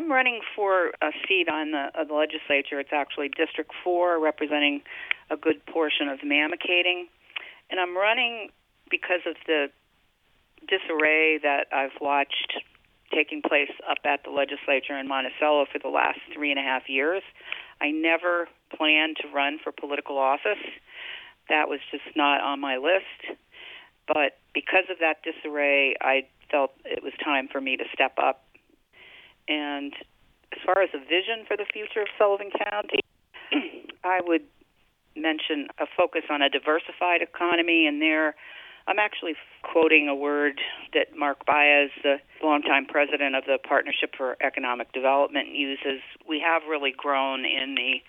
I'm running for a seat on the, the legislature. It's actually District 4, representing a good portion of Mamakating. And I'm running because of the disarray that I've watched taking place up at the legislature in Monticello for the last three and a half years. I never planned to run for political office. That was just not on my list. But because of that disarray, I felt it was time for me to step up. And as far as a vision for the future of Sullivan County, I would mention a focus on a diversified economy, and there I'm actually quoting a word that Marc Baez, the longtime president of the Partnership for Economic Development, uses. We have really grown in the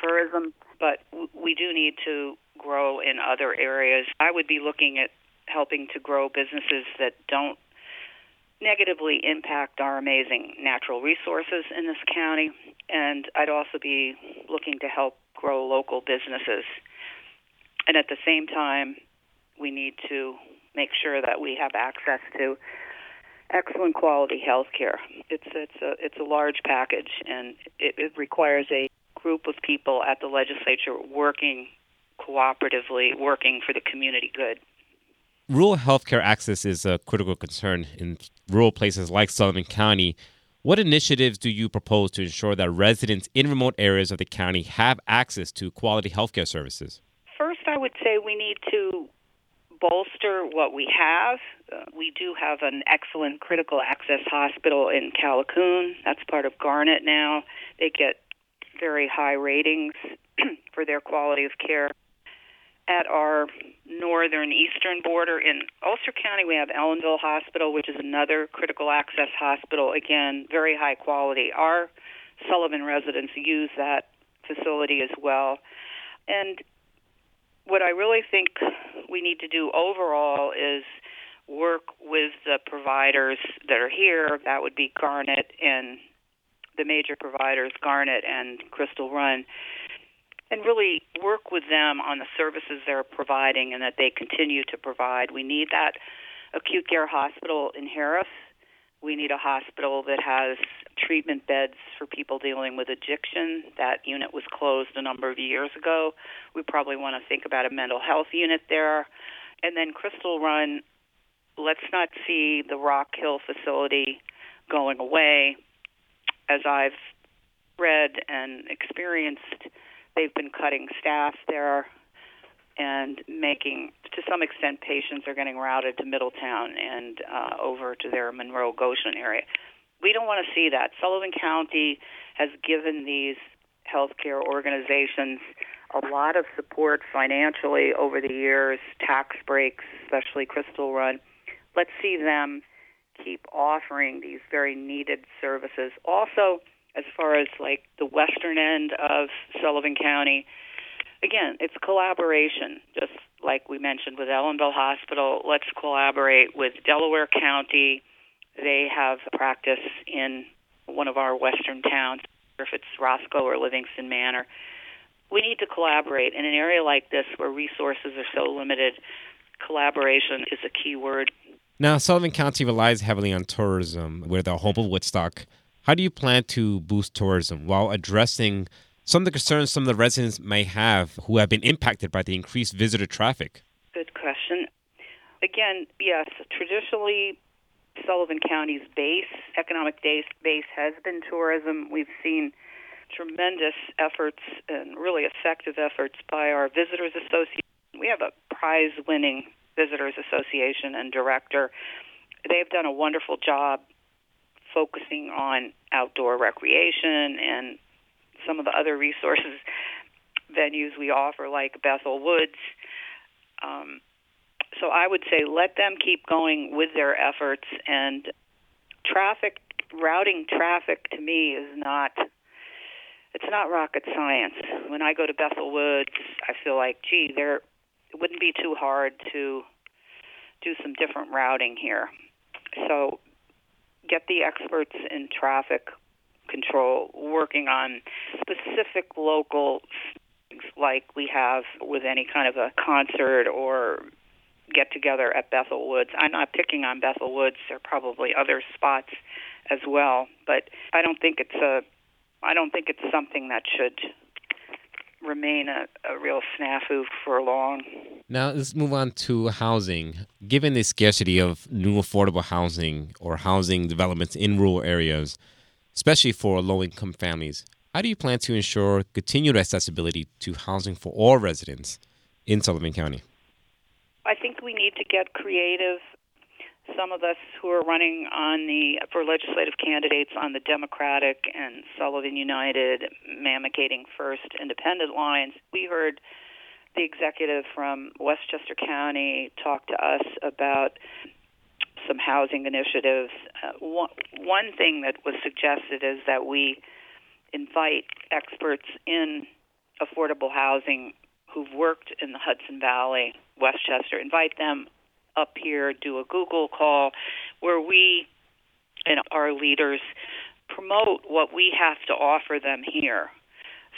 tourism, but we do need to grow in other areas. I would be looking at helping to grow businesses that don't negatively impact our amazing natural resources in this county, and I'd also be looking to help grow local businesses. And at the same time, we need to make sure that we have access to excellent quality health care. It's it's a it's a large package, and it, it requires a group of people at the legislature working cooperatively, working for the community good. Rural healthcare access is a critical concern in rural places like Sullivan County. What initiatives do you propose to ensure that residents in remote areas of the county have access to quality healthcare services? First, I would say we need to bolster what we have. Uh, we do have an excellent critical access hospital in Callicoon. That's part of Garnet now. They get very high ratings for their quality of care. At our northern eastern border in Ulster County, we have Ellenville Hospital, which is another critical access hospital. Again, very high quality. Our Sullivan residents use that facility as well. And what I really think we need to do overall is work with the providers that are here. That would be Garnet and the major providers, Garnet and Crystal Run, and really work with them on the services they're providing and that they continue to provide. We need that acute care hospital in Harris. We need a hospital that has treatment beds for people dealing with addiction. That unit was closed a number of years ago. We probably want to think about a mental health unit there. And then Crystal Run, let's not see the Rock Hill facility going away. As I've read and experienced, they've been cutting staff there and making, to some extent, patients are getting routed to Middletown and uh, over to their Monroe Goshen area. We don't want to see that. Sullivan County has given these healthcare organizations a lot of support financially over the years, tax breaks, especially Crystal Run. Let's see them keep offering these very needed services. Also, as far as like the western end of Sullivan County, again, it's collaboration. Just like we mentioned with Ellenville Hospital, let's collaborate with Delaware County. They have a practice in one of our western towns, if it's Roscoe or Livingston Manor. We need to collaborate in an area like this where resources are so limited. Collaboration is a key word. Now, Sullivan County relies heavily on tourism. We're the home of Woodstock. How do you plan to boost tourism while addressing some of the concerns some of the residents may have who have been impacted by the increased visitor traffic? Good question. Again, yes, traditionally, Sullivan County's base, economic base, has been tourism. We've seen tremendous efforts and really effective efforts by our Visitors Association. We have a prize winning Visitors Association and director. They've done a wonderful job focusing on outdoor recreation and some of the other resources venues we offer, like Bethel Woods. Um, so I would say let them keep going with their efforts and traffic routing traffic to me is not it's not rocket science. When I go to Bethel Woods, I feel like, gee, there it wouldn't be too hard to do some different routing here. So get the experts in traffic control working on specific local things like we have with any kind of a concert or get together at Bethel Woods. I'm not picking on Bethel Woods. There are probably other spots as well. But I don't think it's a I don't think it's something that should remain a, a real snafu for long. Now let's move on to housing. Given the scarcity of new affordable housing or housing developments in rural areas, especially for low income families, how do you plan to ensure continued accessibility to housing for all residents in Sullivan County? I think we need to get creative some of us who are running on the for legislative candidates on the Democratic and Sullivan United, Mamakating First independent lines, we heard the executive from Westchester County talk to us about some housing initiatives. Uh, one, one thing that was suggested is that we invite experts in affordable housing who've worked in the Hudson Valley, Westchester, invite them up here, do a Google call where we and our leaders promote what we have to offer them here.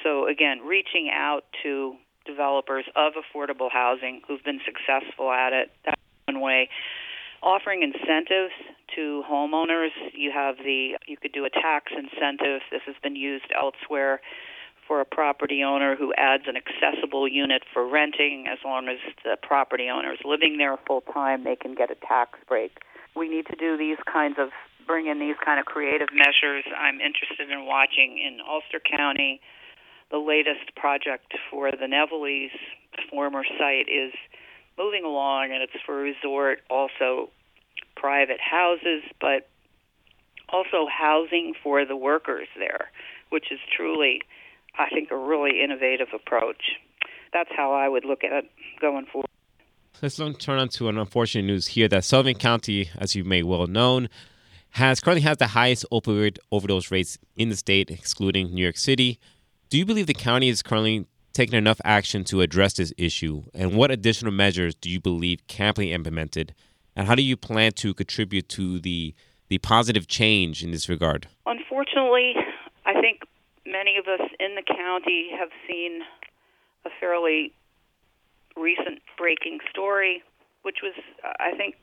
So, again, reaching out to developers of affordable housing who've been successful at it. That's one way. Offering incentives to homeowners. You have the you could do a tax incentive. This has been used elsewhere for a property owner who adds an accessible unit for renting, as long as the property owner is living there full time, they can get a tax break. We need to do these kinds of bring in these kind of creative measures. I'm interested in watching in Ulster County. The latest project for the Nevele's former site is moving along, and it's for resort, also private houses, but also housing for the workers there, which is truly I think, a really innovative approach. That's how I would look at it going forward. Let's turn on to an unfortunate news here that Sullivan County, as you may well know, has currently has the highest opioid overdose rates in the state, excluding New York City. Do you believe the county is currently taking enough action to address this issue? And what additional measures do you believe can be implemented? And how do you plan to contribute to the the positive change in this regard? Unfortunately, I think many of us in the county have seen a fairly recent breaking story, which was, uh, I think,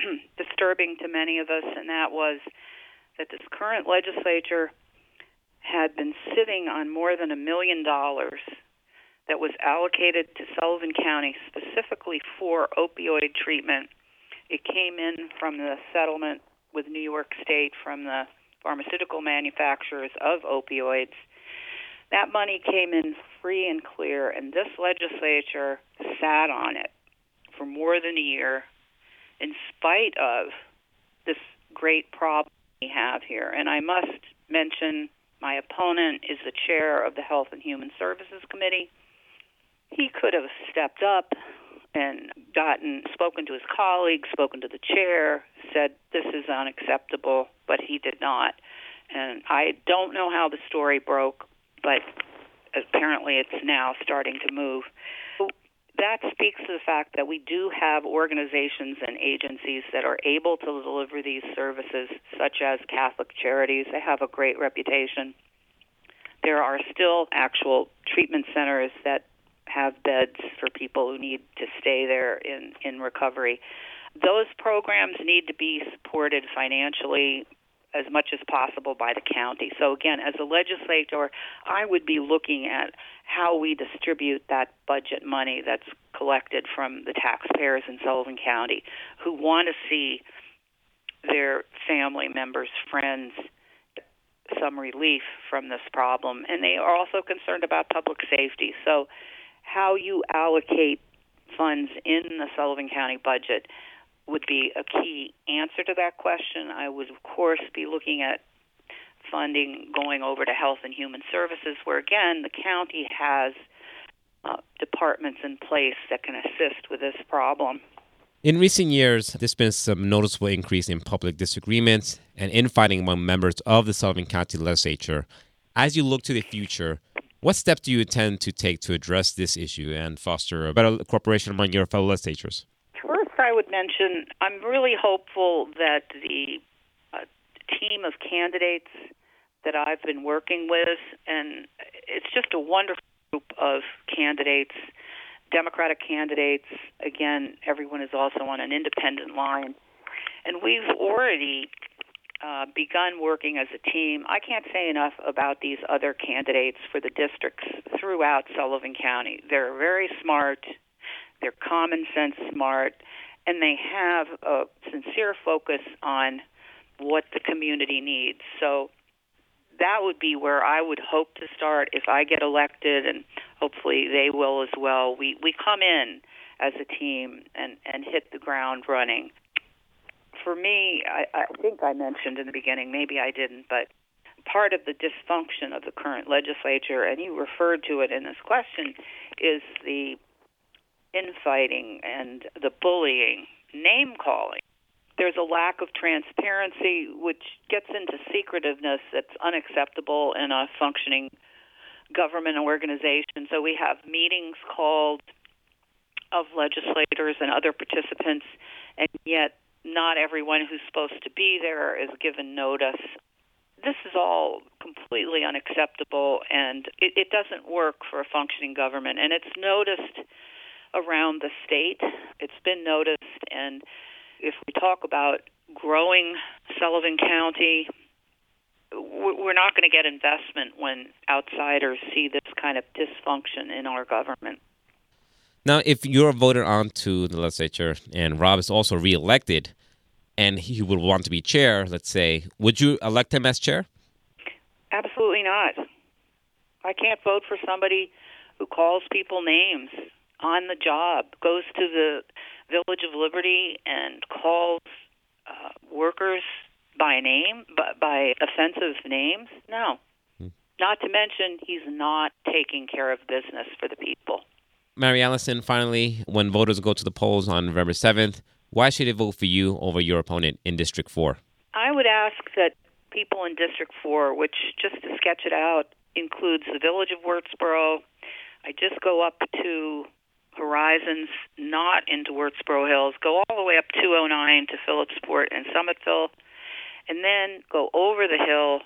disturbing to many of us, and that was that this current legislature had been sitting on more than a million dollars that was allocated to Sullivan County specifically for opioid treatment. It came in from the settlement with New York State from the pharmaceutical manufacturers of opioids. That money came in free and clear, and this legislature sat on it for more than a year in spite of this great problem we have here. And I must mention my opponent is the chair of the Health and Human Services Committee. He could have stepped up and gotten spoken to his colleagues, spoken to the chair, said this is unacceptable, but he did not. And I don't know how the story broke, but apparently it's now starting to move. That speaks to the fact that we do have organizations and agencies that are able to deliver these services, such as Catholic Charities. They have a great reputation. There are still actual treatment centers that have beds for people who need to stay there in, in recovery. Those programs need to be supported financially as much as possible by the county. So again, as a legislator, I would be looking at how we distribute that budget money that's collected from the taxpayers in Sullivan County who want to see their family members, friends some relief from this problem and they are also concerned about public safety. So how you allocate funds in the Sullivan County budget would be a key answer to that question. I would, of course, be looking at funding going over to Health and Human Services, where again, the county has uh, departments in place that can assist with this problem. In recent years, there's been some noticeable increase in public disagreements and infighting among members of the Sullivan County Legislature. As you look to the future, what steps do you intend to take to address this issue and foster a better cooperation among your fellow legislators? First, I would mention I'm really hopeful that the uh, team of candidates that I've been working with, and it's just a wonderful group of candidates, Democratic candidates. Again, everyone is also on an independent line. And we've already uh, begun working as a team. I can't say enough about these other candidates for the districts throughout Sullivan County. They're very smart, they're common sense smart, and they have a sincere focus on what the community needs. So that would be where I would hope to start if I get elected, and hopefully they will as well. We we come in as a team and and hit the ground running. For me, I, I think I mentioned in the beginning, maybe I didn't, but part of the dysfunction of the current legislature, and you referred to it in this question, is the infighting and the bullying, name calling there's a lack of transparency, which gets into secretiveness that's unacceptable in a functioning government organization. So we have meetings called of legislators and other participants, and yet not everyone who's supposed to be there is given notice. This is all completely unacceptable, and it, it doesn't work for a functioning government. And it's noticed around the state. It's been noticed, and if we talk about growing Sullivan County, we're not going to get investment when outsiders see this kind of dysfunction in our government. Now, if you're voted on to the legislature and Rob is also reelected and he would want to be chair, let's say, would you elect him as chair? Absolutely not. I can't vote for somebody who calls people names on the job, goes to the Village of Liberty and calls uh, workers by name, by, by offensive names? No. Hmm. Not to mention, he's not taking care of business for the people. Maryallison, finally, when voters go to the polls on November 7th, why should they vote for you over your opponent in District 4? I would ask that people in District 4, which just to sketch it out, includes the village of Wurtsboro. I just go up to horizons not into Wurtsboro Hills, go all the way up 209 to Phillipsport and Summitville, and then go over the hill,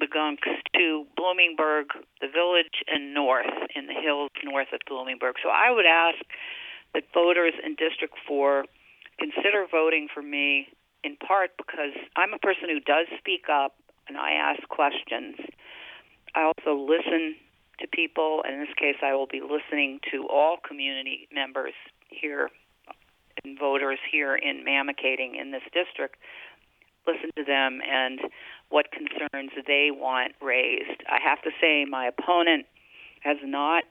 the Gunks, to Bloomingburg, the village, and north in the hills north of Bloomingburg. So I would ask that voters in District 4 consider voting for me in part because I'm a person who does speak up and I ask questions. I also listen to people. And in this case, I will be listening to all community members here and voters here in Mamakating in this district. Listen to them and what concerns they want raised. I have to say, my opponent has not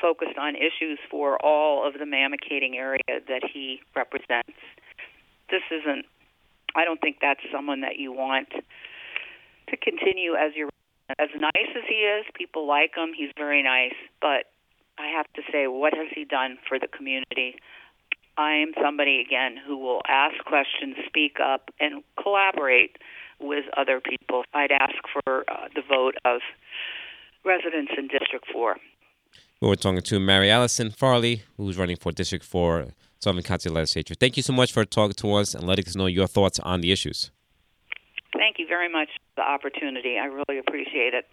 focused on issues for all of the Mamakating area that he represents. This isn't, I don't think that's someone that you want to continue as your as nice as he is, people like him. He's very nice, but I have to say, what has he done for the community? I am somebody again who will ask questions, speak up, and collaborate with other people. I'd ask for uh, the vote of residents in District 4. We're talking to Maryallison Farley, who's running for District 4 Sullivan County Legislature. Thank you so much for talking to us and letting us know your thoughts on the issues. Thank you very much for the opportunity. I really appreciate it.